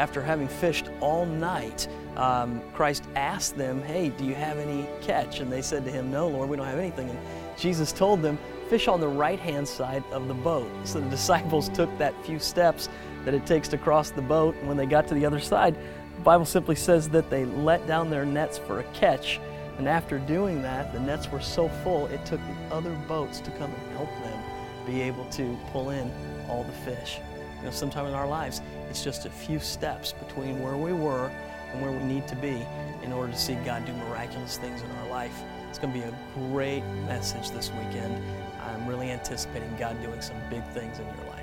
after having fished all night, um, Christ asked them, Hey, do you have any catch? And they said to him, No, Lord, we don't have anything. And Jesus told them, Fish on the right hand side of the boat. So the disciples took that few steps that it takes to cross the boat. And when they got to the other side, the Bible simply says that they let down their nets for a catch. And after doing that, the nets were so full, it took the other boats to come and help them be able to pull in all the fish. You know, sometime in our lives, it's just a few steps between where we were and where we need to be in order to see God do miraculous things in our life. It's going to be a great message this weekend. I'm really anticipating God doing some big things in your life.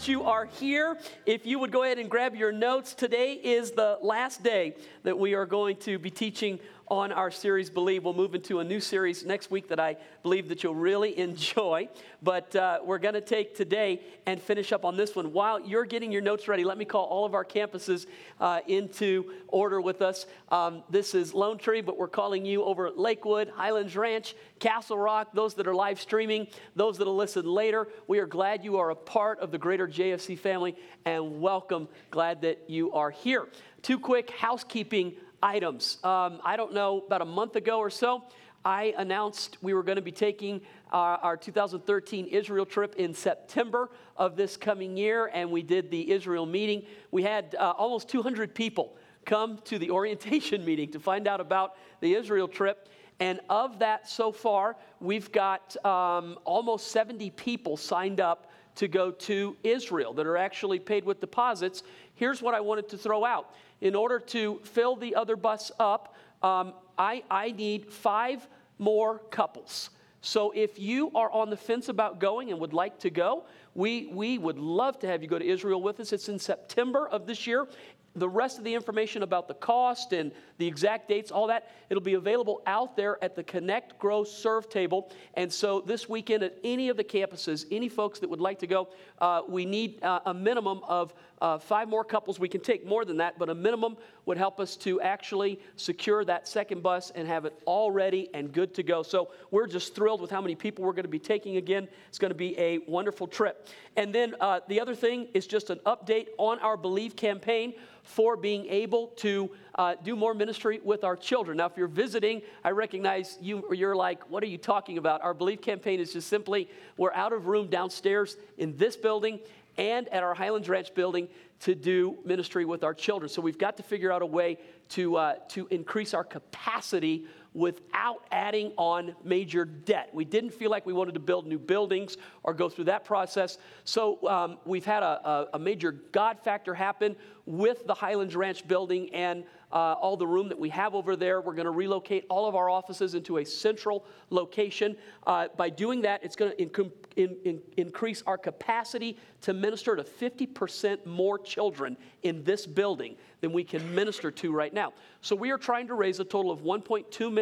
That you are here. If you would go ahead and grab your notes, today is the last day that we are going to be teaching on our series Believe. We'll move into a new series next week that I believe that you'll really enjoy. But uh, we're going to take today and finish up on this one. While you're getting your notes ready, let me call all of our campuses uh, into order with us. Um, this is Lone Tree, but we're calling you over at Lakewood, Highlands Ranch, Castle Rock, those that are live streaming, those that'll listen later. We are glad you are a part of the greater JFC family and welcome. Glad that you are here. Two quick housekeeping items. Um, I don't know, about a month ago or so, I announced we were going to be taking our, our, 2013 Israel trip in September of this coming year, and we did the Israel meeting. We had uh, almost 200 people come to the orientation meeting to find out about the Israel trip. And of that so far, we've got um, almost 70 people signed up to go to Israel that are actually paid with deposits. Here's what I wanted to throw out in order to fill the other bus up, um, I, I need five more couples. So if you are on the fence about going and would like to go, we, we would love to have you go to Israel with us. It's in September of this year the rest of the information about the cost and the exact dates, all that, it'll be available out there at the Connect, Grow, Serve table. And so this weekend at any of the campuses, any folks that would like to go, uh, we need uh, a minimum of uh, five more couples. We can take more than that, but a minimum would help us to actually secure that second bus and have it all ready and good to go. So we're just thrilled with how many people we're going to be taking again. It's going to be a wonderful trip. And then uh, the other thing is just an update on our Believe campaign for being able to uh, do more ministry with our children. Now, if you're visiting, I recognize you, you're like, what are you talking about? Our Believe campaign is just simply we're out of room downstairs in this building and at our Highlands Ranch building to do ministry with our children. So we've got to figure out a way to, uh, to increase our capacity without adding on major debt. We didn't feel like we wanted to build new buildings or go through that process. So um, we've had a, a, a, major God factor happen with the Highlands Ranch building and uh, all the room that we have over there. We're going to relocate all of our offices into a central location. Uh, by doing that, it's going to in, in, in, increase our capacity to minister to 50% more children in this building than we can minister to right now. So we are trying to raise a total of $1.2 million.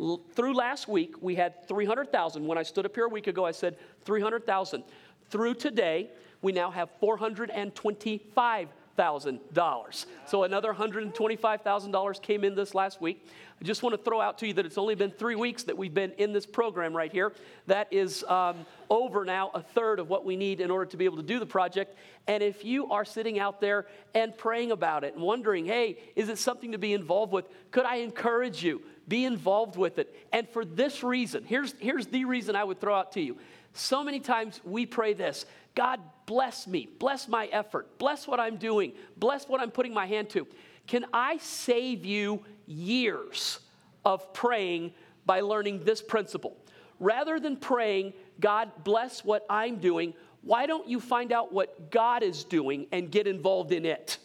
L- through last week, we had 300,000. When I stood up here a week ago, I said 300,000. Through today, we now have 425 $125,000. So another $125,000 came in this last week. I just want to throw out to you that it's only been three weeks that we've been in this program right here. That is um, over now a third of what we need in order to be able to do the project. And if you are sitting out there and praying about it and wondering, hey, is it something to be involved with? Could I encourage you? Be involved with it. And for this reason, here's, here's the reason I would throw out to you. So many times we pray this God, bless me, bless my effort, bless what I'm doing, bless what I'm putting my hand to. Can I save you years of praying by learning this principle? Rather than praying, God, bless what I'm doing, why don't you find out what God is doing and get involved in it?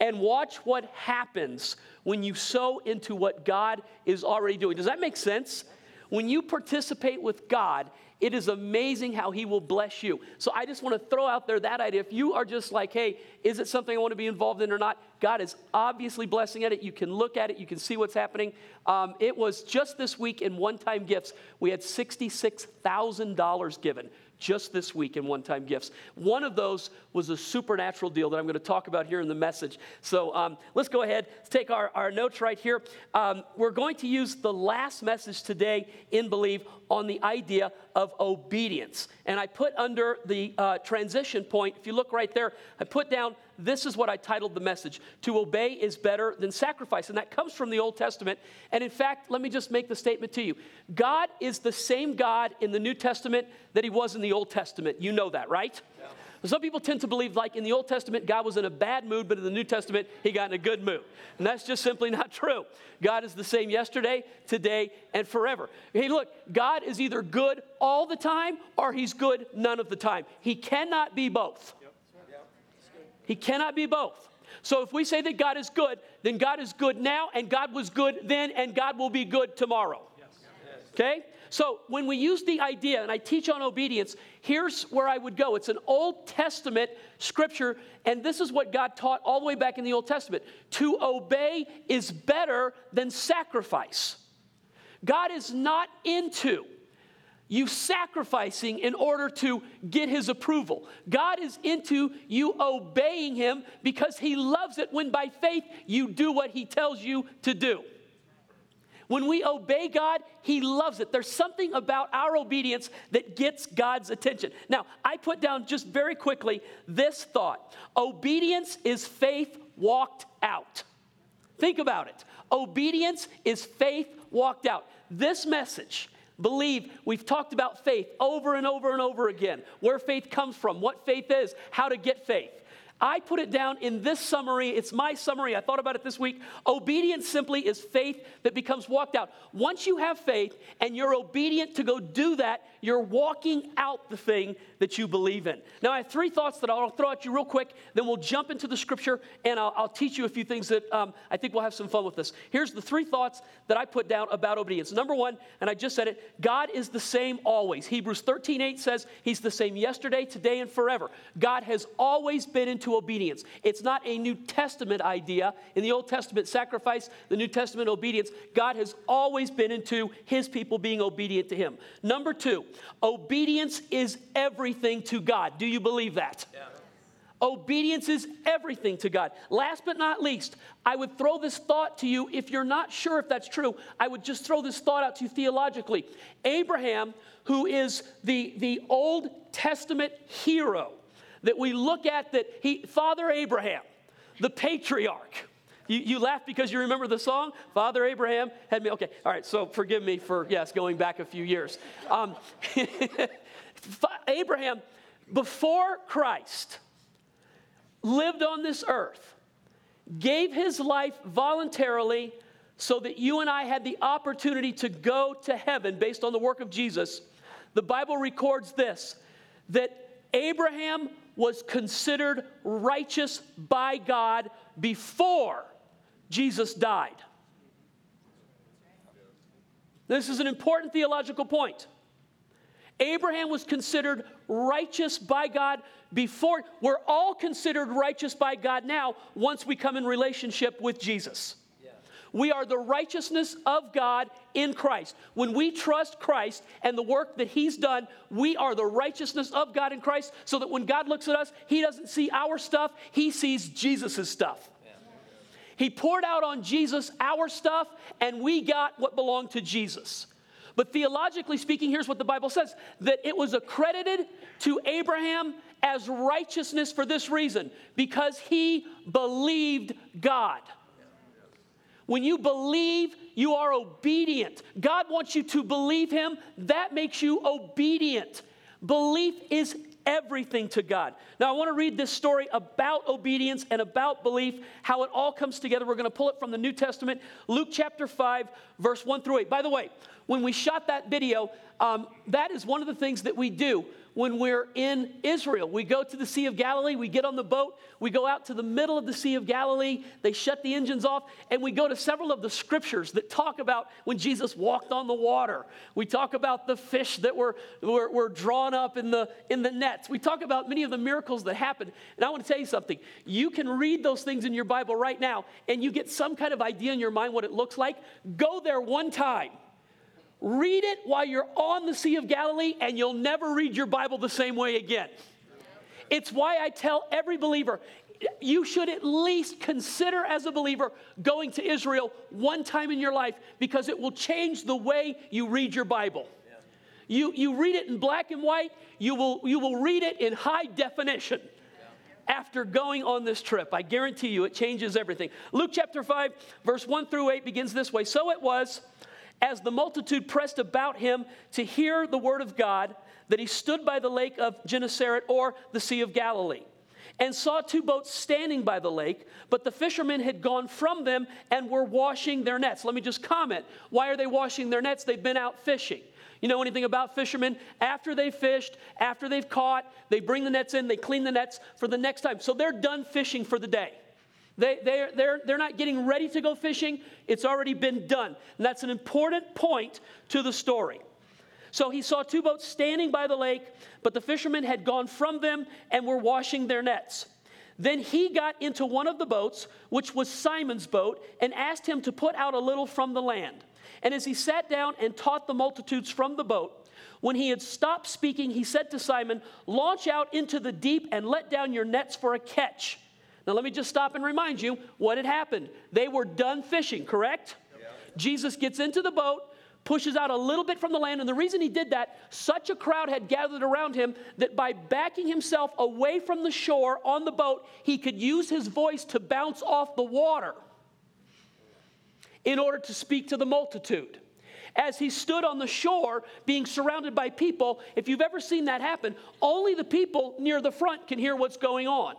And watch what happens when you sow into what God is already doing. Does that make sense? When you participate with God, it is amazing how He will bless you. So I just want to throw out there that idea. If you are just like, hey, is it something I want to be involved in or not? God is obviously blessing at it. You can look at it, you can see what's happening. Um, it was just this week in one time gifts, we had $66,000 given. Just this week in one time gifts. One of those was a supernatural deal that I'm going to talk about here in the message. So um, let's go ahead, let's take our, our notes right here. Um, we're going to use the last message today in Believe on the idea of obedience. And I put under the uh, transition point, if you look right there, I put down this is what I titled the message To obey is better than sacrifice. And that comes from the Old Testament. And in fact, let me just make the statement to you God is the same God in the New Testament that he was in the Old Testament. You know that, right? Yeah. Some people tend to believe, like in the Old Testament, God was in a bad mood, but in the New Testament, he got in a good mood. And that's just simply not true. God is the same yesterday, today, and forever. Hey, look, God is either good all the time or he's good none of the time. He cannot be both. He cannot be both. So if we say that God is good, then God is good now, and God was good then, and God will be good tomorrow. Okay? So when we use the idea, and I teach on obedience, here's where I would go. It's an Old Testament scripture, and this is what God taught all the way back in the Old Testament. To obey is better than sacrifice. God is not into you sacrificing in order to get his approval. God is into you obeying him because he loves it when by faith you do what he tells you to do. When we obey God, He loves it. There's something about our obedience that gets God's attention. Now, I put down just very quickly this thought obedience is faith walked out. Think about it. Obedience is faith walked out. This message Believe, we've talked about faith over and over and over again. Where faith comes from, what faith is, how to get faith. I put it down in this summary. It's my summary. I thought about it this week. Obedience simply is faith that becomes walked out. Once you have faith and you're obedient to go do that, you're walking out the thing that you believe in. Now, I have three thoughts that I'll throw at you real quick. Then we'll jump into the scripture and I'll, I'll teach you a few things that um, I think we'll have some fun with this. Here's the three thoughts that I put down about obedience. Number one, and I just said it God is the same always. Hebrews 13 8 says he's the same yesterday, today, and forever. God has always been into obedience. It's not a New Testament idea. In the Old Testament, sacrifice, the New Testament, obedience. God has always been into his people being obedient to him. Number two, obedience is everything to God. Do you believe that? Yeah. Obedience is everything to God. Last but not least, I would throw this thought to you. If you're not sure if that's true, I would just throw this thought out to you theologically. Abraham, who is the, the Old Testament hero, that we look at that he, Father Abraham, the patriarch. You, you laugh because you remember the song? Father Abraham had me. Okay, all right, so forgive me for, yes, going back a few years. Um, Abraham, before Christ, lived on this earth, gave his life voluntarily so that you and I had the opportunity to go to heaven based on the work of Jesus. The Bible records this that Abraham was considered righteous by God before Jesus died. This is an important theological point. Abraham was considered righteous by God before. We're all considered righteous by God now once we come in relationship with Jesus. We are the righteousness of God in Christ. When we trust Christ and the work that He's done, we are the righteousness of God in Christ so that when God looks at us, He doesn't see our stuff, He sees Jesus' stuff. He poured out on Jesus our stuff, and we got what belonged to Jesus. But theologically speaking, here's what the Bible says that it was accredited to Abraham as righteousness for this reason because he believed God. When you believe, you are obedient. God wants you to believe Him. That makes you obedient. Belief is everything to God. Now, I want to read this story about obedience and about belief, how it all comes together. We're going to pull it from the New Testament, Luke chapter 5, verse 1 through 8. By the way, when we shot that video, um, that is one of the things that we do when we're in Israel. We go to the Sea of Galilee, we get on the boat, we go out to the middle of the Sea of Galilee, they shut the engines off, and we go to several of the scriptures that talk about when Jesus walked on the water. We talk about the fish that were, were, were drawn up in the, in the nets. We talk about many of the miracles that happened. And I want to tell you something. You can read those things in your Bible right now, and you get some kind of idea in your mind what it looks like. Go there one time read it while you're on the Sea of Galilee, and you'll never read your Bible the same way again. It's why I tell every believer you should at least consider as a believer going to Israel one time in your life because it will change the way you read your Bible. You, you read it in black and white, you will, you will read it in high definition after going on this trip. I guarantee you it changes everything. Luke chapter 5, verse 1 through 8 begins this way So it was, as the multitude pressed about him to hear the word of God, that he stood by the lake of Gennesaret or the Sea of Galilee and saw two boats standing by the lake, but the fishermen had gone from them and were washing their nets. Let me just comment. Why are they washing their nets? They've been out fishing. You know anything about fishermen? After they've fished, after they've caught, they bring the nets in, they clean the nets for the next time. So they're done fishing for the day. They, they're, they're, they're not getting ready to go fishing, it's already been done. And that's an important point to the story. So he saw two boats standing by the lake, but the fishermen had gone from them and were washing their nets. Then he got into one of the boats, which was Simon's boat, and asked him to put out a little from the land. And as he sat down and taught the multitudes from the boat, when he had stopped speaking, he said to Simon, Launch out into the deep and let down your nets for a catch. Now, let me just stop and remind you what had happened. They were done fishing, correct? Yeah. Jesus gets into the boat, pushes out a little bit from the land, and the reason he did that, such a crowd had gathered around him that by backing himself away from the shore on the boat, he could use his voice to bounce off the water in order to speak to the multitude. As he stood on the shore being surrounded by people, if you've ever seen that happen, only the people near the front can hear what's going on.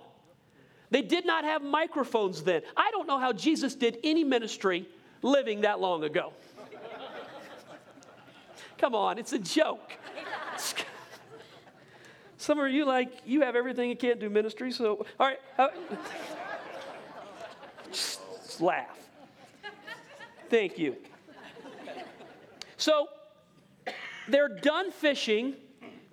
They did not have microphones then. I don't know how Jesus did any ministry living that long ago. Come on, it's a joke. Some of you like you have everything you can't do ministry, so all right. Uh, just laugh. Thank you. So they're done fishing.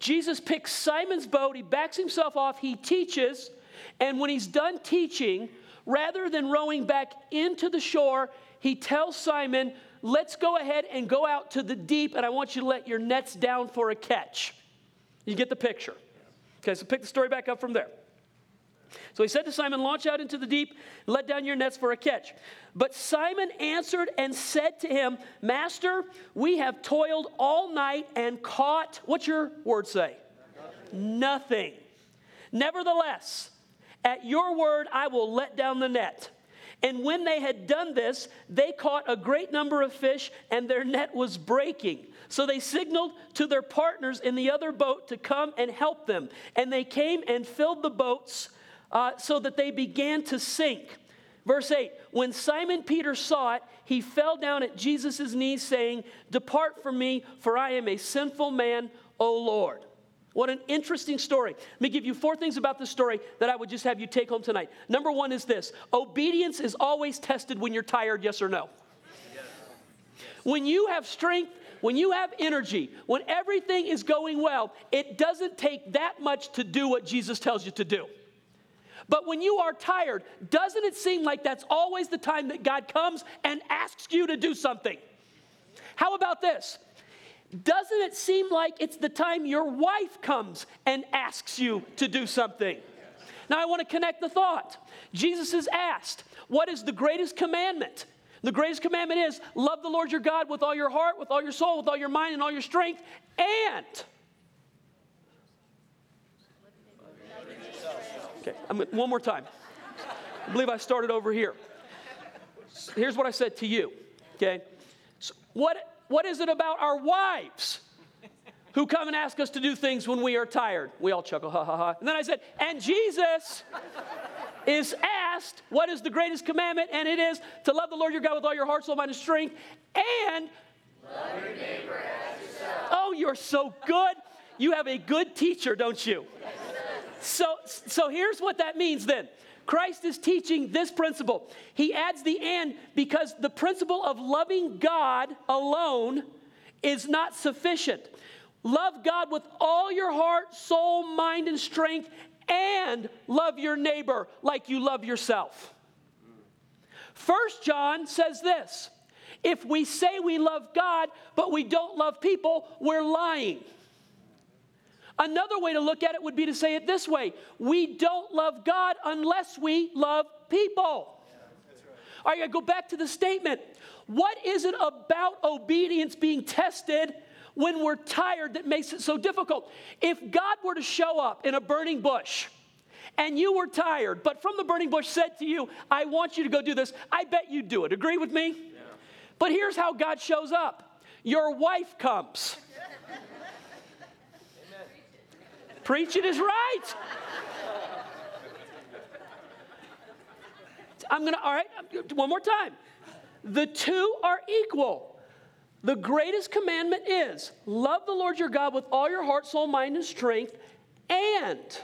Jesus picks Simon's boat. He backs himself off. He teaches. And when he's done teaching, rather than rowing back into the shore, he tells Simon, Let's go ahead and go out to the deep, and I want you to let your nets down for a catch. You get the picture. Okay, so pick the story back up from there. So he said to Simon, Launch out into the deep, let down your nets for a catch. But Simon answered and said to him, Master, we have toiled all night and caught, what's your word say? Nothing. Nothing. Nevertheless, at your word, I will let down the net. And when they had done this, they caught a great number of fish, and their net was breaking. So they signaled to their partners in the other boat to come and help them. And they came and filled the boats uh, so that they began to sink. Verse 8 When Simon Peter saw it, he fell down at Jesus' knees, saying, Depart from me, for I am a sinful man, O Lord. What an interesting story. Let me give you four things about this story that I would just have you take home tonight. Number one is this obedience is always tested when you're tired, yes or no? When you have strength, when you have energy, when everything is going well, it doesn't take that much to do what Jesus tells you to do. But when you are tired, doesn't it seem like that's always the time that God comes and asks you to do something? How about this? Doesn't it seem like it's the time your wife comes and asks you to do something? Now, I want to connect the thought. Jesus is asked, What is the greatest commandment? The greatest commandment is love the Lord your God with all your heart, with all your soul, with all your mind, and all your strength, and Okay, I'm, one more time. I believe I started over here. Here's what I said to you. Okay, so what what is it about our wives who come and ask us to do things when we are tired? We all chuckle, ha ha ha. And then I said, and Jesus is asked, what is the greatest commandment? And it is to love the Lord your God with all your heart, soul, mind, and strength, and love your neighbor as yourself. Oh, you're so good. You have a good teacher, don't you? So, so here's what that means then. Christ is teaching this principle. He adds the and because the principle of loving God alone is not sufficient. Love God with all your heart, soul, mind, and strength, and love your neighbor like you love yourself. First John says this If we say we love God, but we don't love people, we're lying. Another way to look at it would be to say it this way We don't love God unless we love people. All right, I go back to the statement. What is it about obedience being tested when we're tired that makes it so difficult? If God were to show up in a burning bush, and you were tired, but from the burning bush said to you, I want you to go do this, I bet you'd do it. Agree with me? Yeah. But here's how God shows up your wife comes. Preaching is right. I'm gonna, all right, one more time. The two are equal. The greatest commandment is love the Lord your God with all your heart, soul, mind, and strength, and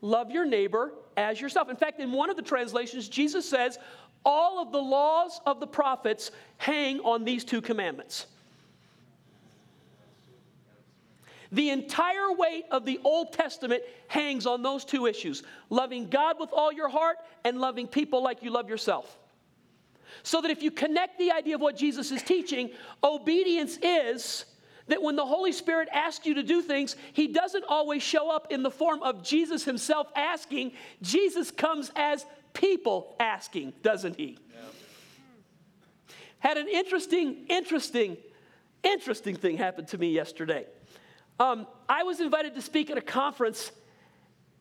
love your neighbor as yourself. In fact, in one of the translations, Jesus says, all of the laws of the prophets hang on these two commandments. The entire weight of the Old Testament hangs on those two issues loving God with all your heart and loving people like you love yourself. So that if you connect the idea of what Jesus is teaching, obedience is that when the Holy Spirit asks you to do things, He doesn't always show up in the form of Jesus Himself asking. Jesus comes as people asking, doesn't He? Yeah. Had an interesting, interesting, interesting thing happen to me yesterday. Um, I was invited to speak at a conference,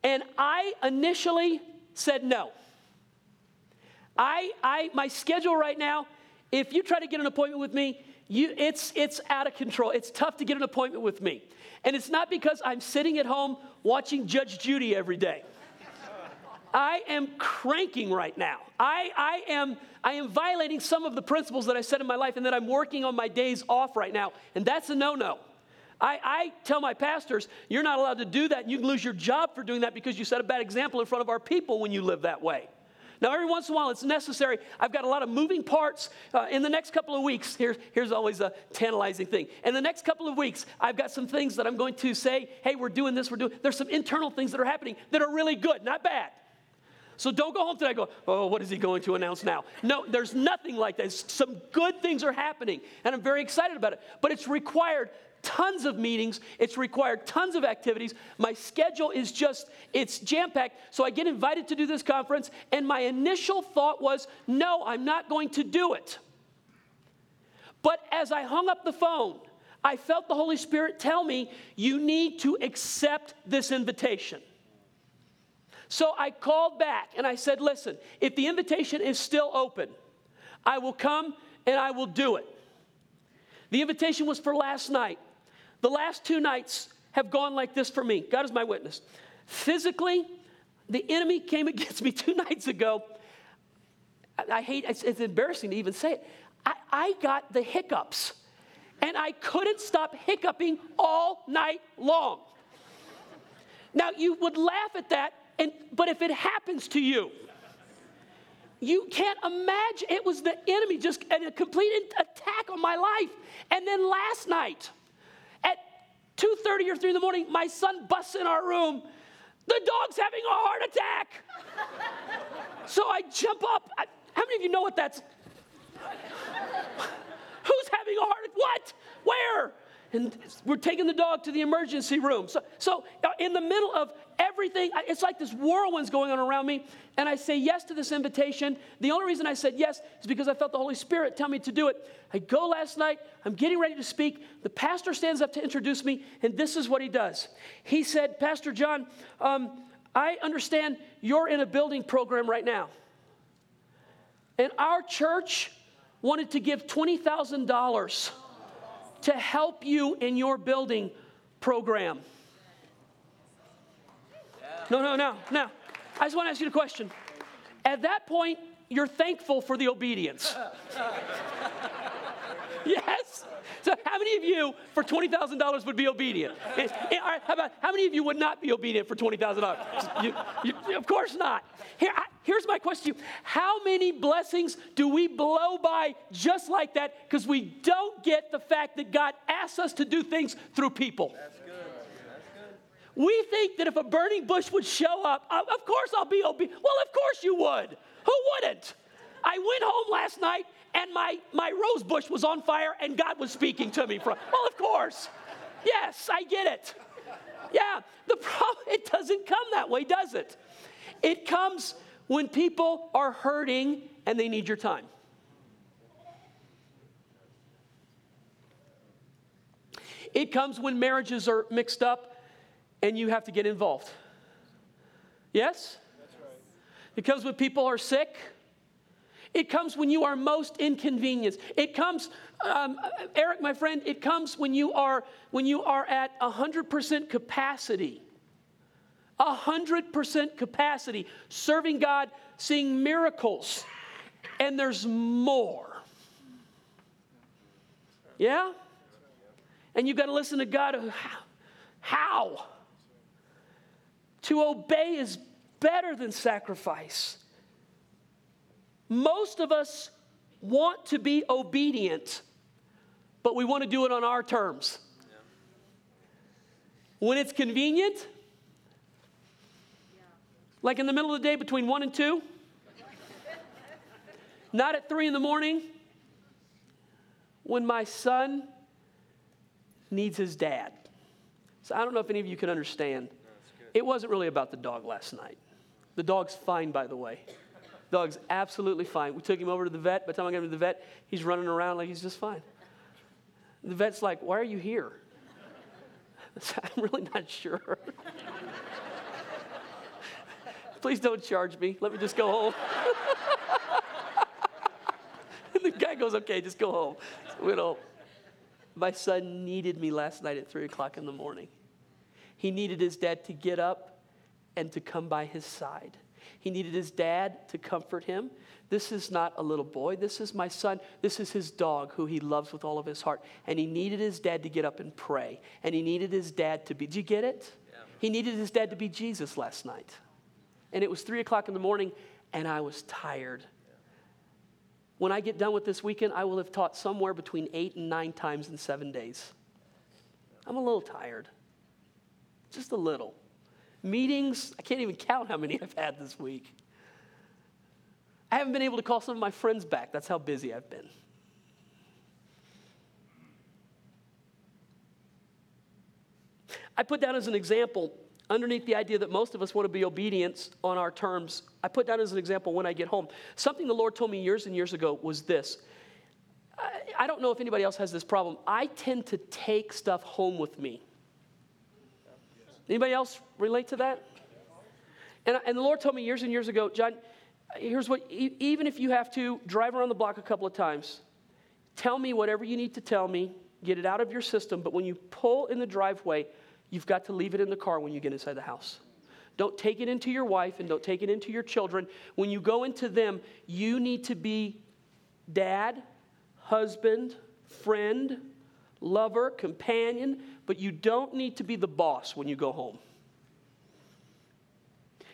and I initially said no. I, I, my schedule right now, if you try to get an appointment with me, you, it's, it's out of control. It's tough to get an appointment with me. And it's not because I'm sitting at home watching Judge Judy every day. I am cranking right now. I, I, am, I am violating some of the principles that I set in my life, and that I'm working on my days off right now. And that's a no no. I, I, tell my pastors, you're not allowed to do that, and you can lose your job for doing that because you set a bad example in front of our people when you live that way. Now, every once in a while, it's necessary. I've got a lot of moving parts uh, in the next couple of weeks. Here, here's always a tantalizing thing. In the next couple of weeks, I've got some things that I'm going to say, hey, we're doing this, we're doing. There's some internal things that are happening that are really good, not bad. So don't go home today go, oh, what is he going to announce now? No, there's nothing like that. Some good things are happening, and I'm very excited about it. But it's required tons of meetings, it's required tons of activities. My schedule is just, it's jam packed. So I get invited to do this conference, and my initial thought was, no, I'm not going to do it. But as I hung up the phone, I felt the Holy Spirit tell me, you need to accept this invitation. So I called back and I said, listen, if the invitation is still open, I will come and I will do it. The invitation was for last night. The last two nights have gone like this for me. God is my witness. Physically, the enemy came against me two nights ago. I, I hate, it's, it's, embarrassing to even say it. I, I got the hiccups, and I couldn't stop hiccuping all night long. Now, you would laugh at that, and, but if it happens to you, you can't imagine. It was the enemy, just a complete attack on my life. And then last night, 2.30 or 3 in the morning, my son busts in our room. The dog's having a heart attack. so I jump up. I, how many of you know what that's? Who's having a heart attack? What? Where? And we're taking the dog to the emergency room. So, so uh, in the middle of everything, it's like this whirlwind's going on around me. And I say yes to this invitation. The only reason I said yes is because I felt the Holy Spirit tell me to do it. I go last night, I'm getting ready to speak. The pastor stands up to introduce me, and this is what he does. He said, Pastor John, um, I understand you're in a building program right now. And our church wanted to give $20,000 to help you in your building program. No, no, no, no. I just want to ask you a question. At that point, you're thankful for the obedience. yes? So, how many of you for $20,000 would be obedient? Eh, and, how, about, how many of you would not be obedient for $20,000? Of course not. Here, I, here's my question to you How many blessings do we blow by just like that because we don't get the fact that God asks us to do things through people? That's good. We think that if a burning bush would show up, uh, of course I'll be obedient. Well, of course you would. Who wouldn't? I went home last night and my, my rose bush was on fire and God was speaking to me from. Well, of course. Yes, I get it. Yeah, the problem, it doesn't come that way, does it? It comes when people are hurting and they need your time. It comes when marriages are mixed up and you have to get involved. Yes? It comes when people are sick. It comes when you are most inconvenienced. It comes, um, Eric, my friend, it comes when you are when you are at 100% capacity. 100% capacity, serving God, seeing miracles, and there's more. Yeah? And you've got to listen to God. How? To obey is better than sacrifice. Most of us want to be obedient, but we want to do it on our terms. When it's convenient, like in the middle of the day between one and two, not at three in the morning, when my son needs his dad. So I don't know if any of you can understand. It wasn't really about the dog last night. The dog's fine, by the way. The dog's absolutely fine. We took him over to the vet. By the time I got him to the vet, he's running around like he's just fine. The vet's like, Why are you here? I'm really not sure. Please don't charge me. Let me just go home. And the guy goes, Okay, just go home. So, you know, my son needed me last night at 3 o'clock in the morning. He needed his dad to get up and to come by his side. He needed his dad to comfort him. This is not a little boy. This is my son. This is his dog who he loves with all of his heart. And he needed his dad to get up and pray. And he needed his dad to be, did you get it? Yeah. He needed his dad to be Jesus last night. And it was three o'clock in the morning, and I was tired. When I get done with this weekend, I will have taught somewhere between eight and nine times in seven days. I'm a little tired, just a little. Meetings, I can't even count how many I've had this week. I haven't been able to call some of my friends back. That's how busy I've been. I put down as an example underneath the idea that most of us want to be obedient on our terms, I put down as an example when I get home. Something the Lord told me years and years ago was this. I, I don't know if anybody else has this problem. I tend to take stuff home with me. Anybody else relate to that? And, and the Lord told me years and years ago, John, here's what, even if you have to drive around the block a couple of times, tell me whatever you need to tell me, get it out of your system, but when you pull in the driveway, You've got to leave it in the car when you get inside the house. Don't take it into your wife and don't take it into your children. When you go into them, you need to be dad, husband, friend, lover, companion, but you don't need to be the boss when you go home.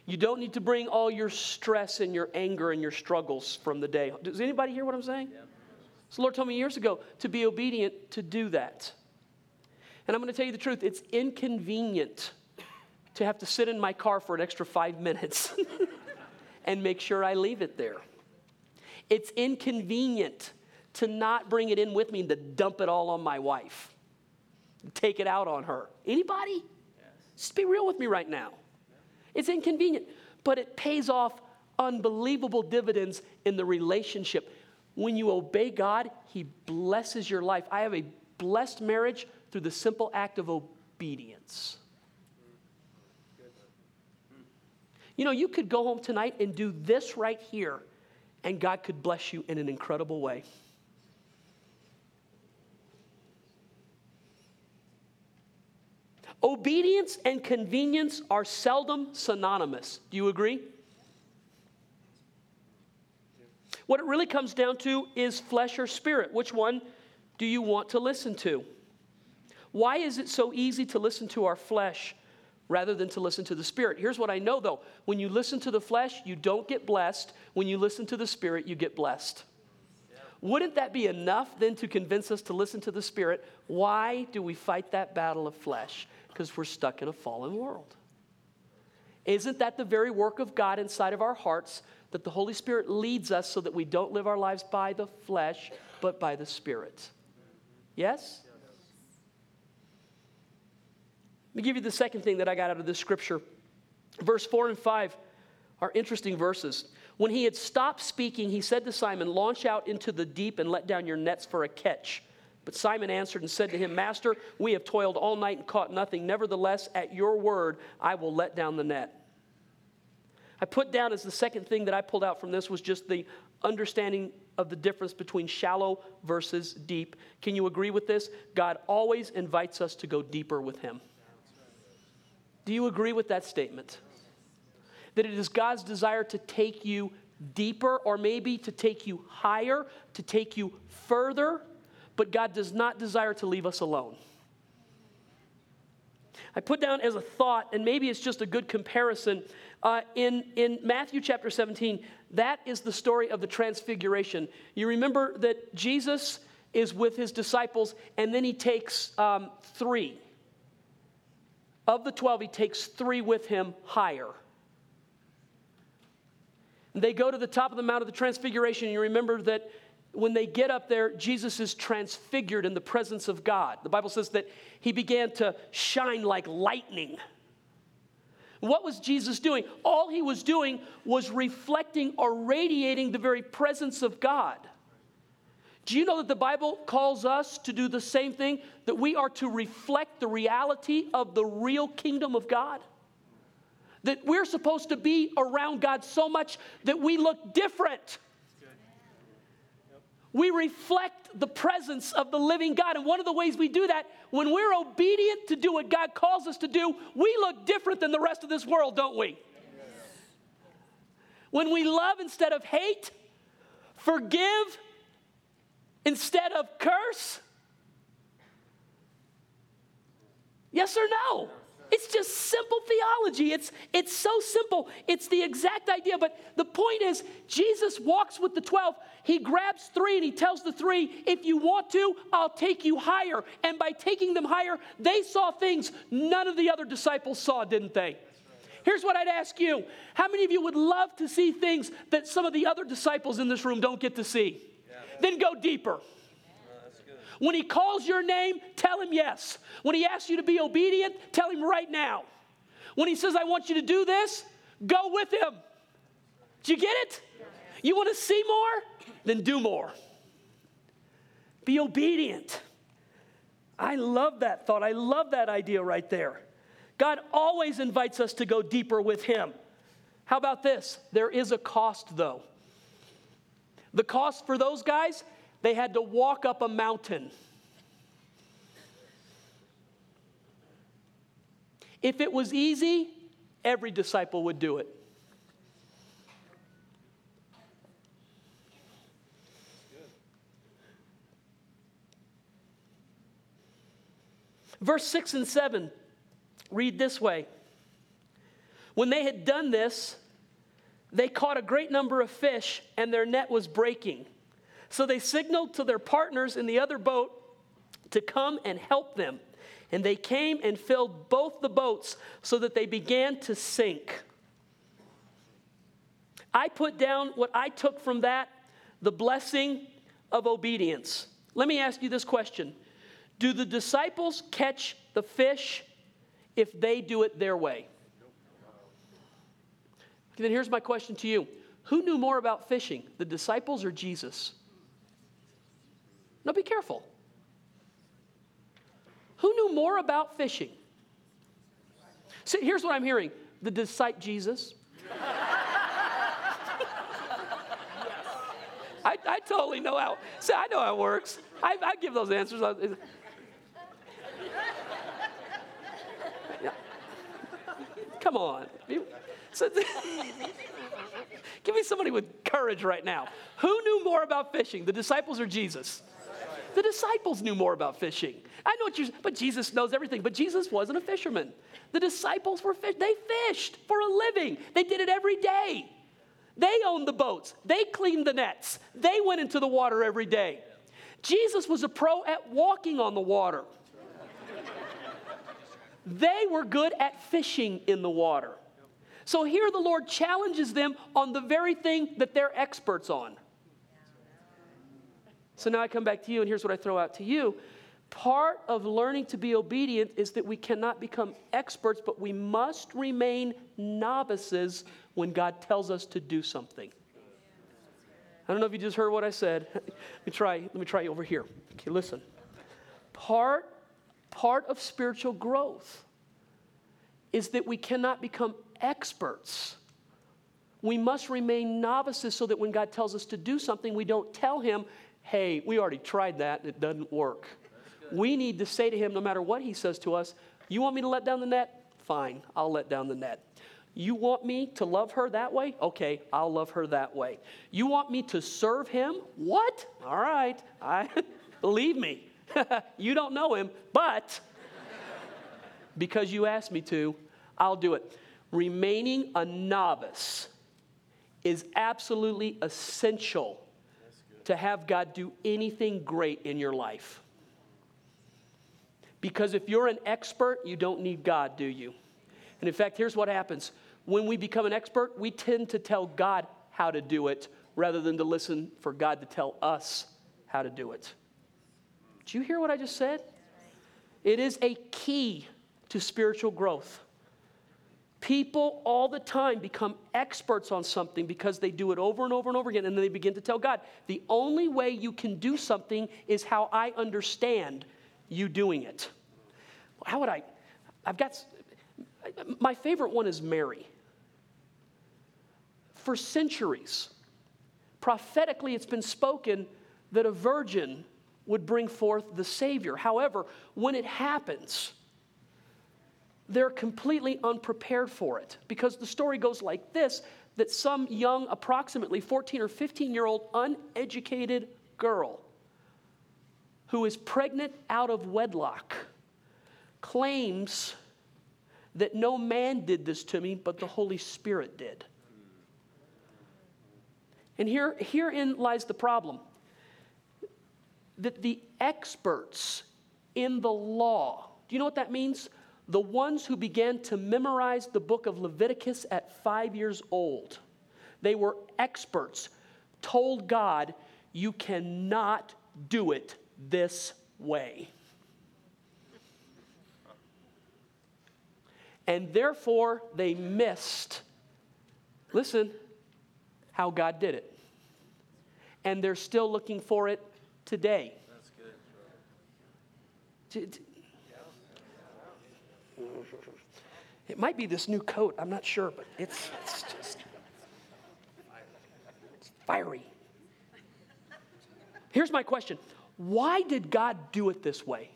You don't need to bring all your stress and your anger and your struggles from the day. Does anybody hear what I'm saying? Yeah. So, the Lord told me years ago to be obedient to do that. And I'm going to tell you the truth it's inconvenient to have to sit in my car for an extra five minutes and make sure I leave it there. It's inconvenient to not bring it in with me and to dump it all on my wife, take it out on her. Anybody? Yes. Just be real with me right now. It's inconvenient, but it pays off unbelievable dividends in the relationship. When you obey God, He blesses your life. I have a blessed marriage through the simple act of obedience. You know, you could go home tonight and do this right here, and God could bless you in an incredible way. Obedience and convenience are seldom synonymous. Do you agree? What it really comes down to is flesh or spirit. Which one do you want to listen to? Why is it so easy to listen to our flesh rather than to listen to the Spirit? Here's what I know though when you listen to the flesh, you don't get blessed. When you listen to the Spirit, you get blessed. Wouldn't that be enough then to convince us to listen to the Spirit? Why do we fight that battle of flesh? Because we're stuck in a fallen world. Isn't that the very work of God inside of our hearts that the Holy Spirit leads us so that we don't live our lives by the flesh, but by the Spirit. Yes? Let me give you the second thing that I got out of this scripture. Verse 4 and 5 are interesting verses. When he had stopped speaking, he said to Simon, Launch out into the deep and let down your nets for a catch. But Simon answered and said to him, Master, we have toiled all night and caught nothing. Nevertheless, at your word, I will let down the net. I put down as the second thing that I pulled out from this was just the understanding of the difference between shallow versus deep. Can you agree with this? God always invites us to go deeper with Him. Do you agree with that statement? That it is God's desire to take you deeper, or maybe to take you higher, to take you further, but God does not desire to leave us alone. I put down as a thought, and maybe it's just a good comparison. Uh, in, in Matthew chapter 17, that is the story of the transfiguration. You remember that Jesus is with his disciples, and then he takes um, three. Of the 12, he takes three with him higher. They go to the top of the Mount of the Transfiguration, and you remember that when they get up there, Jesus is transfigured in the presence of God. The Bible says that he began to shine like lightning. What was Jesus doing? All he was doing was reflecting or radiating the very presence of God. Do you know that the Bible calls us to do the same thing? That we are to reflect the reality of the real kingdom of God? That we're supposed to be around God so much that we look different we reflect the presence of the living God. And one of the ways we do that, when we're obedient to do what God calls us to do, we look different than the rest of this world, don't we? Yes. When we love instead of hate, forgive instead of curse. Yes or no? It's just simple theology. It's, it's so simple. It's the exact idea. But the point is, Jesus walks with the 12. He grabs three and he tells the three, if you want to, I'll take you higher. And by taking them higher, they saw things none of the other disciples saw, didn't they? Here's what I'd ask you How many of you would love to see things that some of the other disciples in this room don't get to see? Then go deeper. When he calls your name, tell him yes. When he asks you to be obedient, tell him right now. When he says, I want you to do this, go with him. Do you get it? You want to see more? Then do more. Be obedient. I love that thought. I love that idea right there. God always invites us to go deeper with Him. How about this? There is a cost, though. The cost for those guys they had to walk up a mountain. If it was easy, every disciple would do it. Verse 6 and 7 read this way When they had done this, they caught a great number of fish, and their net was breaking. So they signaled to their partners in the other boat to come and help them. And they came and filled both the boats so that they began to sink. I put down what I took from that the blessing of obedience. Let me ask you this question Do the disciples catch the fish if they do it their way? Then here's my question to you Who knew more about fishing, the disciples or Jesus? Now be careful. Who knew more about fishing? See, here's what I'm hearing the disciple Jesus. I, I, totally know how. See, I know how it works. I, I give those answers. Come on. So, give me somebody with courage right now. Who knew more about fishing, the disciples or Jesus? The disciples knew more about fishing. I know what you're but Jesus knows everything. But Jesus wasn't a fisherman. The disciples were fish. They fished for a living. They did it every day. They owned the boats. They cleaned the nets. They went into the water every day. Jesus was a pro at walking on the water. They were good at fishing in the water. So here the Lord challenges them on the very thing that they're experts on. So now I come back to you, and here's what I throw out to you. Part of learning to be obedient is that we cannot become experts, but we must remain novices when God tells us to do something. I don't know if you just heard what I said. Let me try, let me try over here. Okay, listen. Part, part of spiritual growth is that we cannot become experts. We must remain novices so that when God tells us to do something, we don't tell Him, hey, we already tried that, and it doesn't work. We need to say to Him, no matter what He says to us, you want me to let down the net? Fine, I'll let down the net. You want me to love her that way? Okay, I'll love her that way. You want me to serve him? What? All right. I believe me. you don't know him, but because you asked me to, I'll do it. Remaining a novice is absolutely essential to have God do anything great in your life. Because if you're an expert, you don't need God, do you? And in fact, here's what happens when we become an expert, we tend to tell God how to do it rather than to listen for God to tell us how to do it. Did you hear what I just said? It is a key to spiritual growth. People all the time become experts on something because they do it over and over and over again, and then they begin to tell God, the only way you can do something is how I understand you doing it. How would I? I've got, my favorite one is Mary. For centuries, prophetically, it's been spoken that a virgin would bring forth the Savior. However, when it happens, they're completely unprepared for it because the story goes like this that some young, approximately 14 or 15 year old uneducated girl who is pregnant out of wedlock claims that no man did this to me, but the Holy Spirit did. And here, herein lies the problem that the experts in the law, do you know what that means? The ones who began to memorize the book of Leviticus at five years old, they were experts, told God, You cannot do it this way. And therefore, they missed, listen, how God did it. And they're still looking for it today. It might be this new coat, I'm not sure, but it's, it's just it's fiery. Here's my question Why did God do it this way?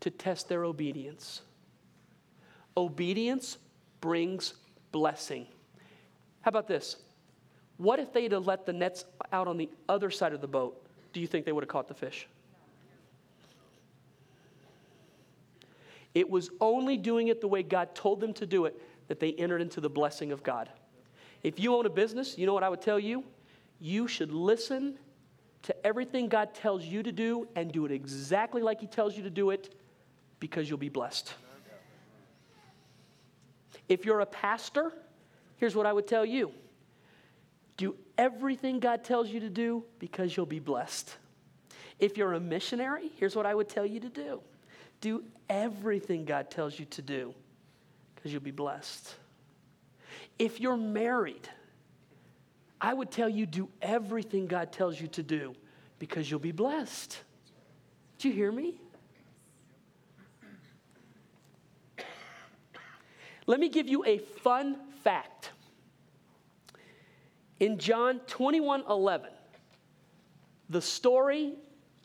To test their obedience. Obedience brings blessing. How about this? What if they'd have let the nets out on the other side of the boat? Do you think they would have caught the fish? It was only doing it the way God told them to do it that they entered into the blessing of God. If you own a business, you know what I would tell you? You should listen to everything God tells you to do and do it exactly like He tells you to do it because you'll be blessed. If you're a pastor, here's what I would tell you do everything God tells you to do because you'll be blessed. If you're a missionary, here's what I would tell you to do do everything God tells you to do because you'll be blessed. If you're married, I would tell you do everything God tells you to do because you'll be blessed. Do you hear me? Let me give you a fun fact. In John 21 11, the story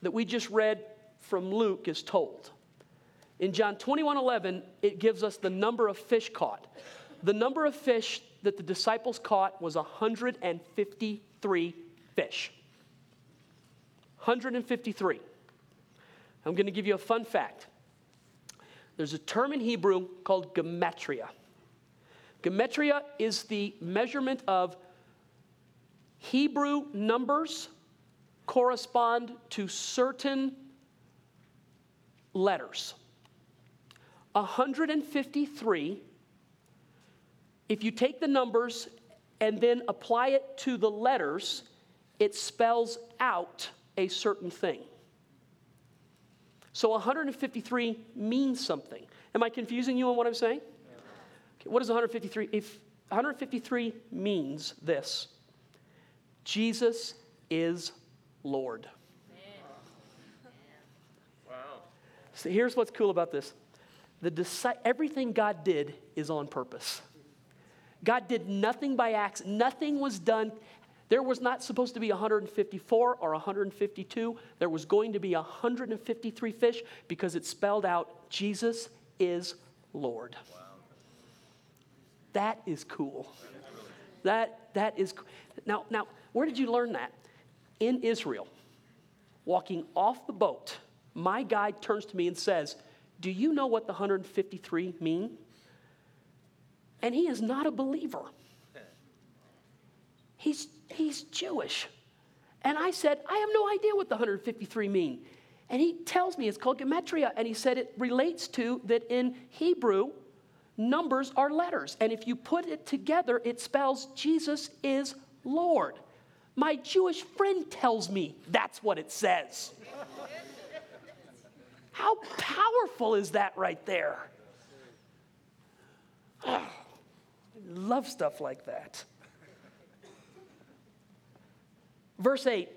that we just read from Luke is told. In John 21 11, it gives us the number of fish caught. The number of fish that the disciples caught was 153 fish. 153. I'm going to give you a fun fact. There's a term in Hebrew called gematria. Gematria is the measurement of Hebrew numbers correspond to certain letters. 153, if you take the numbers and then apply it to the letters, it spells out a certain thing. So 153 means something. Am I confusing you on what I'm saying? Okay, what is 153? If 153 means this Jesus is Lord. Wow. So here's what's cool about this. The everything God did is on purpose. God did nothing by accident. Nothing was done. There was not supposed to be 154 or 152. There was going to be 153 fish because it spelled out Jesus is Lord. Wow. That is cool. That, that is now, now, where did you learn that? In Israel, walking off the boat, my guide turns to me and says, Do you know what the 153 mean? And he is not a believer. He's, he's Jewish. And I said, I have no idea what the 153 mean. And he tells me it's called gematria. And he said it relates to that in Hebrew, numbers are letters. And if you put it together, it spells Jesus is Lord. My Jewish friend tells me that's what it says. How powerful is that right there? Oh, I love stuff like that. Verse 8.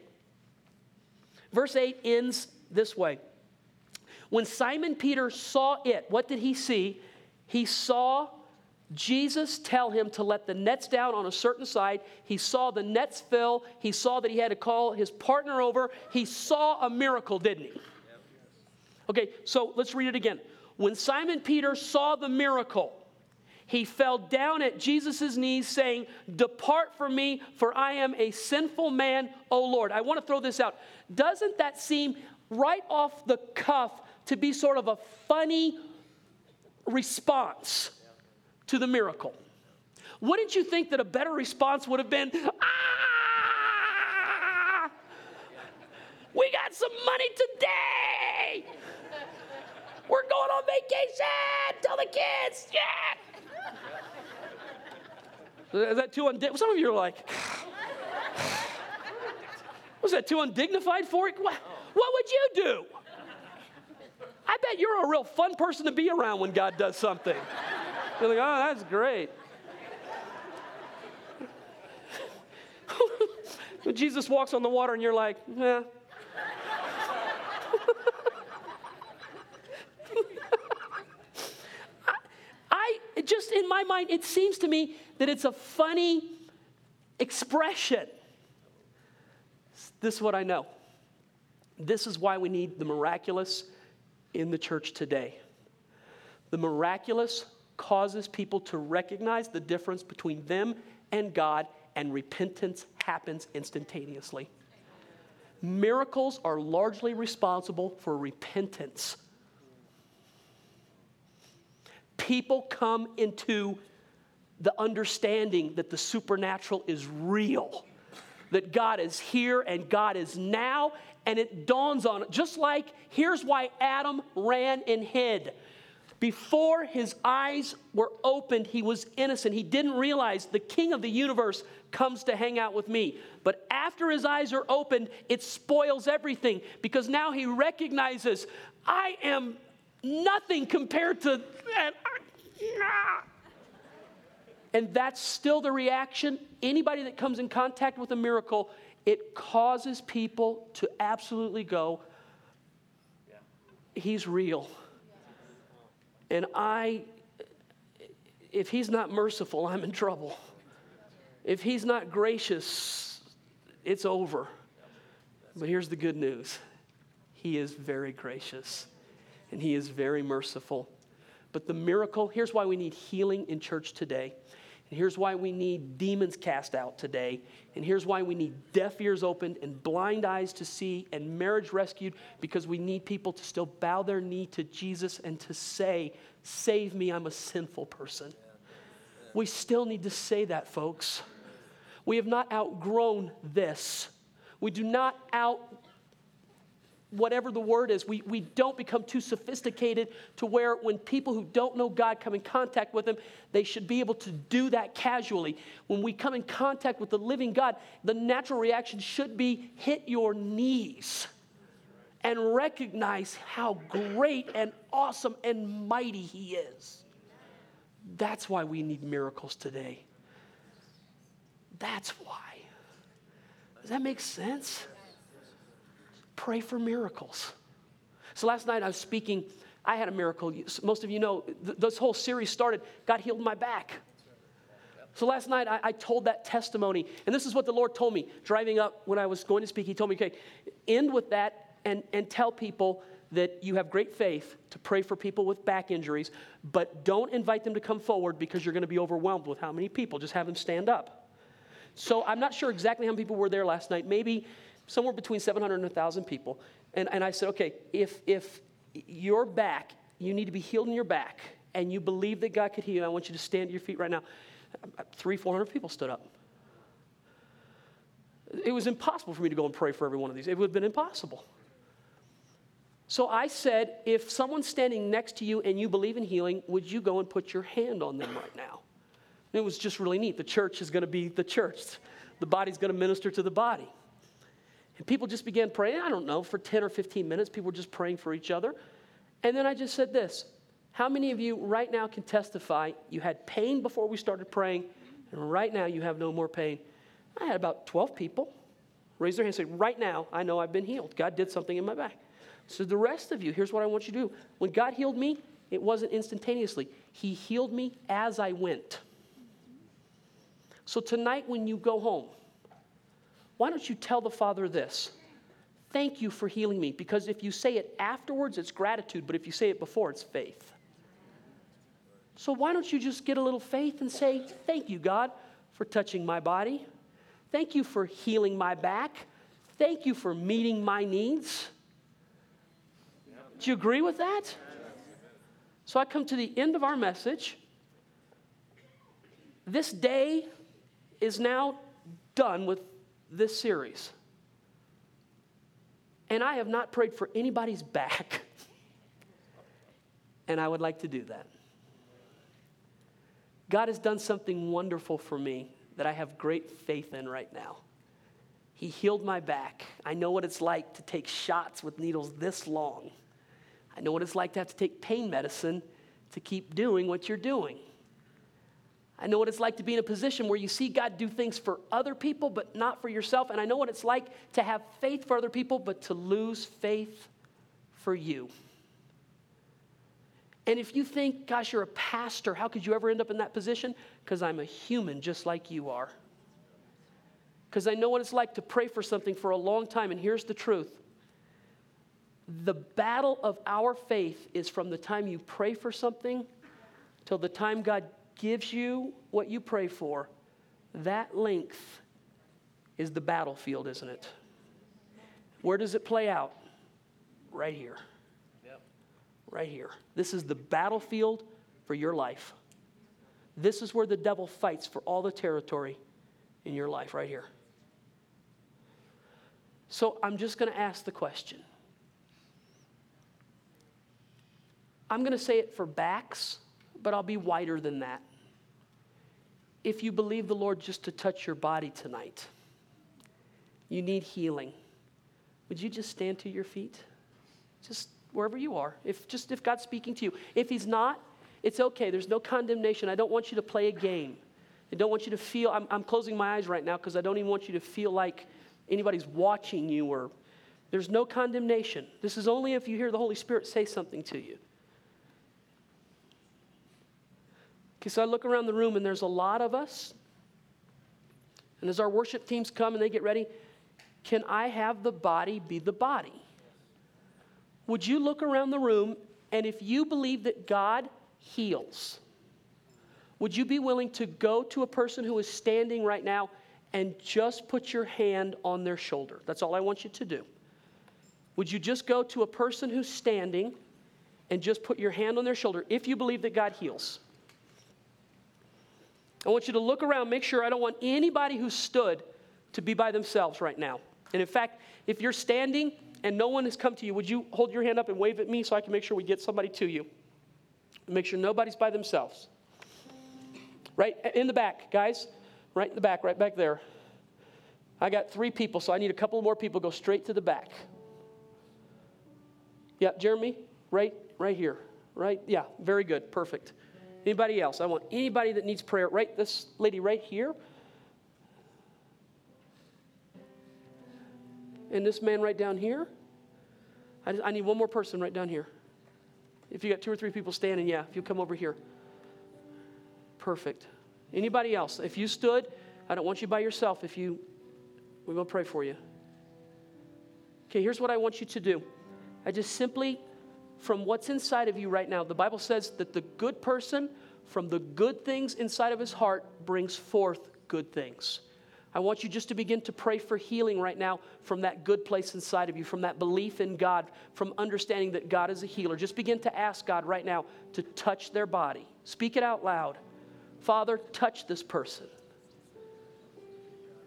Verse 8 ends this way. When Simon Peter saw it, what did he see? He saw Jesus tell him to let the nets down on a certain side. He saw the nets fill. He saw that he had to call his partner over. He saw a miracle, didn't he? Okay, so let's read it again. When Simon Peter saw the miracle, he fell down at Jesus' knees, saying, Depart from me, for I am a sinful man, O Lord. I want to throw this out. Doesn't that seem right off the cuff to be sort of a funny response to the miracle. Wouldn't you think that a better response would have been, ah, we got some money today. We're going on vacation. Tell the kids, yeah. Is that too undignified? Some of you are like, was that too undignified for it? What, what would you do? I bet you're a real fun person to be around when God does something. You're like, oh, that's great. when Jesus walks on the water and you're like, yeah. I, I just in my mind, it seems to me that it's a funny expression. This is what I know. This is why we need the miraculous in the church today. The miraculous causes people to recognize the difference between them and God, and repentance happens instantaneously. Miracles are largely responsible for repentance. People come into the understanding that the supernatural is real, that God is here and God is now, and it dawns on. Just like here's why Adam ran and hid. Before his eyes were opened, he was innocent. He didn't realize the king of the universe comes to hang out with me. But after his eyes are opened, it spoils everything because now he recognizes I am nothing compared to that. And that's still the reaction. Anybody that comes in contact with a miracle, it causes people to absolutely go, He's real. And I, if He's not merciful, I'm in trouble. If He's not gracious, it's over. But here's the good news He is very gracious and He is very merciful. But the miracle, here's why we need healing in church today. And here's why we need demons cast out today. And here's why we need deaf ears opened and blind eyes to see and marriage rescued because we need people to still bow their knee to Jesus and to say, Save me, I'm a sinful person. We still need to say that, folks. We have not outgrown this. We do not out whatever the word is, we, we don't become too sophisticated to where when people who don't know God come in contact with Him, they should be able to do that casually. When we come in contact with the living God, the natural reaction should be hit your knees and recognize how great and awesome and mighty He is. That's why we need miracles today. That's why. Does that make sense? Pray for miracles. So last night I was speaking. I had a miracle. Most of you know th- this whole series started. God healed my back. So last night I, I, told that testimony, and this is what the Lord told me driving up when I was going to speak. He told me, okay, end with that and, and tell people that you have great faith to pray for people with back injuries, but don't invite them to come forward because you're going to be overwhelmed with how many people. Just have them stand up. So I'm not sure exactly how many people were there last night. Maybe somewhere between 700 and 1,000 people. And, and I said, okay, if, if your back, you need to be healed in your back, and you believe that God could heal you, I want you to stand to your feet right now. Three, 400 people stood up. It was impossible for me to go and pray for every one of these. It would have been impossible. So I said, if someone's standing next to you and you believe in healing, would you go and put your hand on them right now? It was just really neat. The church is going to be the church, the body's going to minister to the body. And people just began praying, I don't know, for 10 or 15 minutes. People were just praying for each other. And then I just said this How many of you right now can testify you had pain before we started praying, and right now you have no more pain? I had about 12 people raise their hands and say, Right now, I know I've been healed. God did something in my back. So, the rest of you, here's what I want you to do. When God healed me, it wasn't instantaneously, He healed me as I went. So, tonight when you go home, why don't you tell the Father this? Thank you for healing me. Because if you say it afterwards, it's gratitude, but if you say it before, it's faith. So why don't you just get a little faith and say, Thank you, God, for touching my body. Thank you for healing my back. Thank you for meeting my needs. Do you agree with that? So I come to the end of our message. This day is now done with this series. And I have not prayed for anybody's back. and I would like to do that. God has done something wonderful for me that I have great faith in right now. He healed my back. I know what it's like to take shots with needles this long. I know what it's like to have to take pain medicine to keep doing what you're doing. I know what it's like to be in a position where you see God do things for other people, but not for yourself. And I know what it's like to have faith for other people, but to lose faith for you. And if you think, gosh, you're a pastor, how could you ever end up in that position? Because I'm a human just like you are. Because I know what it's like to pray for something for a long time. And here's the truth the battle of our faith is from the time you pray for something till the time God gives you what you pray for, that length is the battlefield, isn't it? Where does it play out? Right here. Yep. Right here. This is the battlefield for your life. This is where the devil fights for all the territory in your life, right here. So I'm just going to ask the question. I'm going to say it for backs but I'll be wider than that. If you believe the Lord just to touch your body tonight, you need healing. Would you just stand to your feet? Just wherever you are. If just if God's speaking to you. If he's not, it's okay. There's no condemnation. I don't want you to play a game. I don't want you to feel I'm, I'm closing my eyes right now because I don't even want you to feel like anybody's watching you or there's no condemnation. This is only if you hear the Holy Spirit say something to you. Okay, so I look around the room and there's a lot of us. And as our worship teams come and they get ready, can I have the body be the body? Would you look around the room and if you believe that God heals, would you be willing to go to a person who is standing right now and just put your hand on their shoulder? That's all I want you to do. Would you just go to a person who's standing and just put your hand on their shoulder if you believe that God heals? I want you to look around, make sure I don't want anybody who stood to be by themselves right now. And in fact, if you're standing and no one has come to you, would you hold your hand up and wave at me so I can make sure we get somebody to you? Make sure nobody's by themselves. Right in the back, guys. Right in the back, right back there. I got three people, so I need a couple more people. Go straight to the back. Yeah, Jeremy, right, right here, right. Yeah, very good, perfect. Anybody else? I want anybody that needs prayer. Right, this lady right here. And this man right down here. I, just, I need one more person right down here. If you got two or three people standing, yeah, if you come over here. Perfect. Anybody else? If you stood, I don't want you by yourself. If you, going to pray for you. Okay, here's what I want you to do. I just simply, from what's inside of you right now, the Bible says that the good person, from the good things inside of his heart, brings forth good things. I want you just to begin to pray for healing right now from that good place inside of you, from that belief in God, from understanding that God is a healer. Just begin to ask God right now to touch their body. Speak it out loud. Father, touch this person.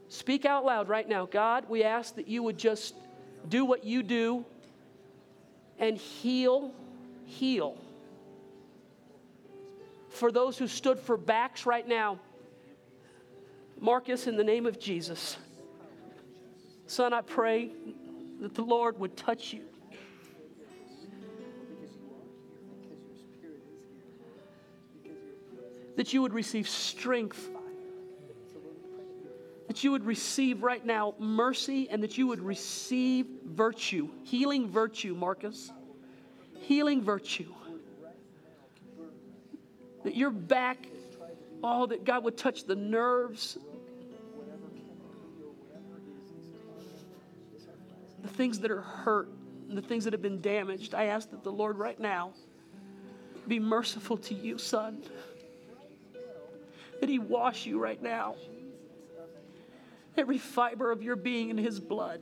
Speak out loud right now. God, we ask that you would just do what you do and heal, heal. For those who stood for backs right now, Marcus, in the name of Jesus, son, I pray that the Lord would touch you. That you would receive strength. That you would receive right now mercy and that you would receive virtue, healing virtue, Marcus. Healing virtue. That your back, oh, that God would touch the nerves, the things that are hurt, the things that have been damaged. I ask that the Lord right now be merciful to you, son. That He wash you right now. Every fiber of your being in His blood.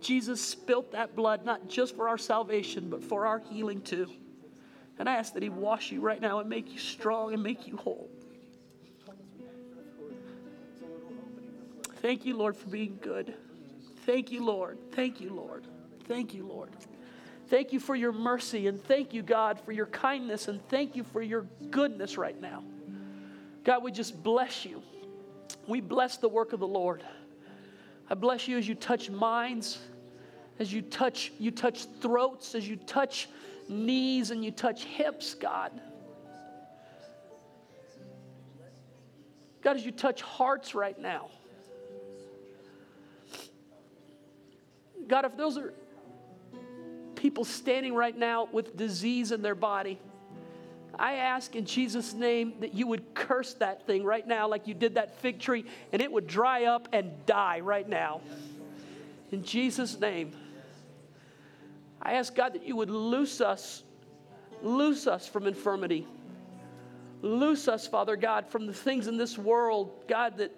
Jesus spilt that blood not just for our salvation, but for our healing too. And I ask that He wash you right now and make you strong and make you whole. Thank you, Lord, for being good. Thank you, Lord. Thank you, Lord. Thank you, Lord. Thank you for your mercy and thank you, God, for your kindness and thank you for your goodness right now. God, we just bless you. We bless the work of the Lord. I bless you as you touch minds, as you touch you touch throats, as you touch knees and you touch hips, God. God, as you touch hearts right now. God, if those are people standing right now with disease in their body, I ask in Jesus' name that you would curse that thing right now, like you did that fig tree, and it would dry up and die right now. In Jesus' name. I ask God that you would loose us, loose us from infirmity. Loose us, Father God, from the things in this world, God, that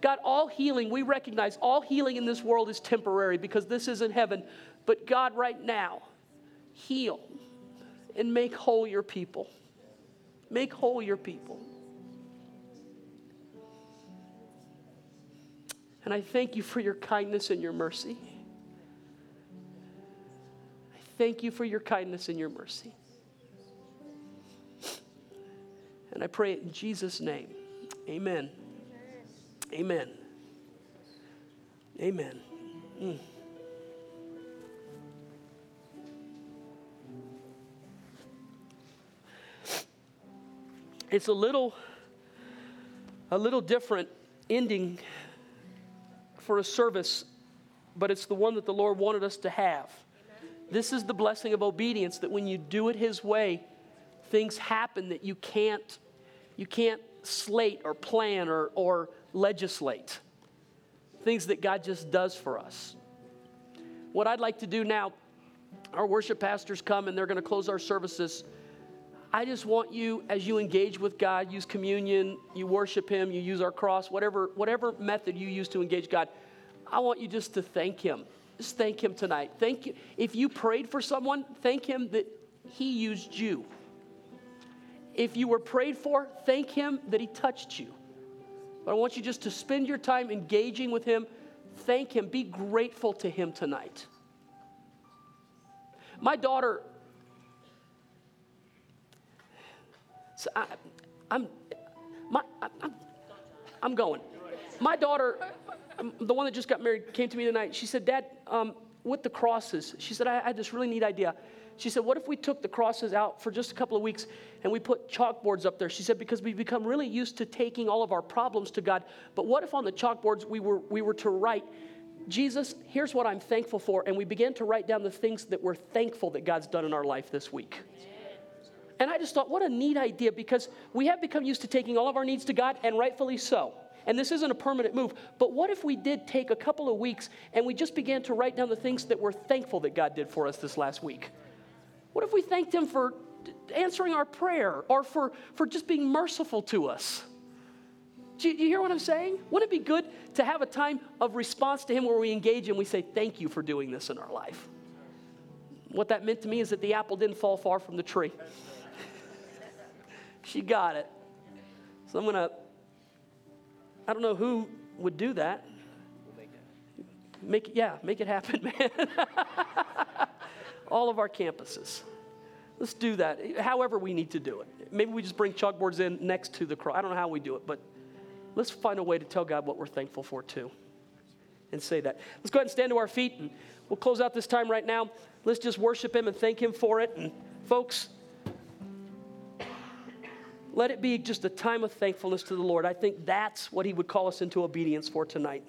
God, all healing, we recognize all healing in this world is temporary because this isn't heaven. But God, right now, heal and make whole your people. Make whole your people. And I thank you for your kindness and your mercy. I thank you for your kindness and your mercy. And I pray it in Jesus' name. Amen. Amen. Amen. Mm. It's a little a little different ending for a service, but it's the one that the Lord wanted us to have. This is the blessing of obedience that when you do it his way, things happen that you can't you can't slate or plan or, or legislate. Things that God just does for us. What I'd like to do now, our worship pastors come and they're going to close our services. I just want you, as you engage with God, use communion, you worship Him, you use our cross, whatever, whatever method you use to engage God, I want you just to thank Him. Just thank Him tonight. Thank you. If you prayed for someone, thank Him that He used you. If you were prayed for, thank Him that He touched you. But I want you just to spend your time engaging with Him. Thank Him. Be grateful to Him tonight. My daughter, so I, I'm, my, I'm, I'm going. My daughter, um, the one that just got married, came to me tonight. She said, Dad, um, with the crosses, she said, I, I had this really neat idea. She said, What if we took the crosses out for just a couple of weeks and we put chalkboards up there? She said, Because we've become really used to taking all of our problems to God. But what if on the chalkboards we were, we were to write, Jesus, here's what I'm thankful for. And we began to write down the things that we're thankful that God's done in our life this week. And I just thought, what a neat idea because we have become used to taking all of our needs to God, and rightfully so. And this isn't a permanent move. But what if we did take a couple of weeks and we just began to write down the things that we're thankful that God did for us this last week? What if we thanked Him for answering our prayer or for, for just being merciful to us? Do you, do you hear what I'm saying? Wouldn't it be good to have a time of response to Him where we engage and we say, Thank you for doing this in our life? What that meant to me is that the apple didn't fall far from the tree. She got it. So I'm going to, I don't know who would do that. Make it, yeah, make it happen, man. All of our campuses. Let's do that, however we need to do it. Maybe we just bring chalkboards in next to the cross. I don't know how we do it, but let's find a way to tell God what we're thankful for too. And say that. Let's go ahead and stand to our feet and we'll close out this time right now. Let's just worship Him and thank Him for it. And folks, let it be just a time of thankfulness to the Lord. I think that's what He would call us into obedience for tonight.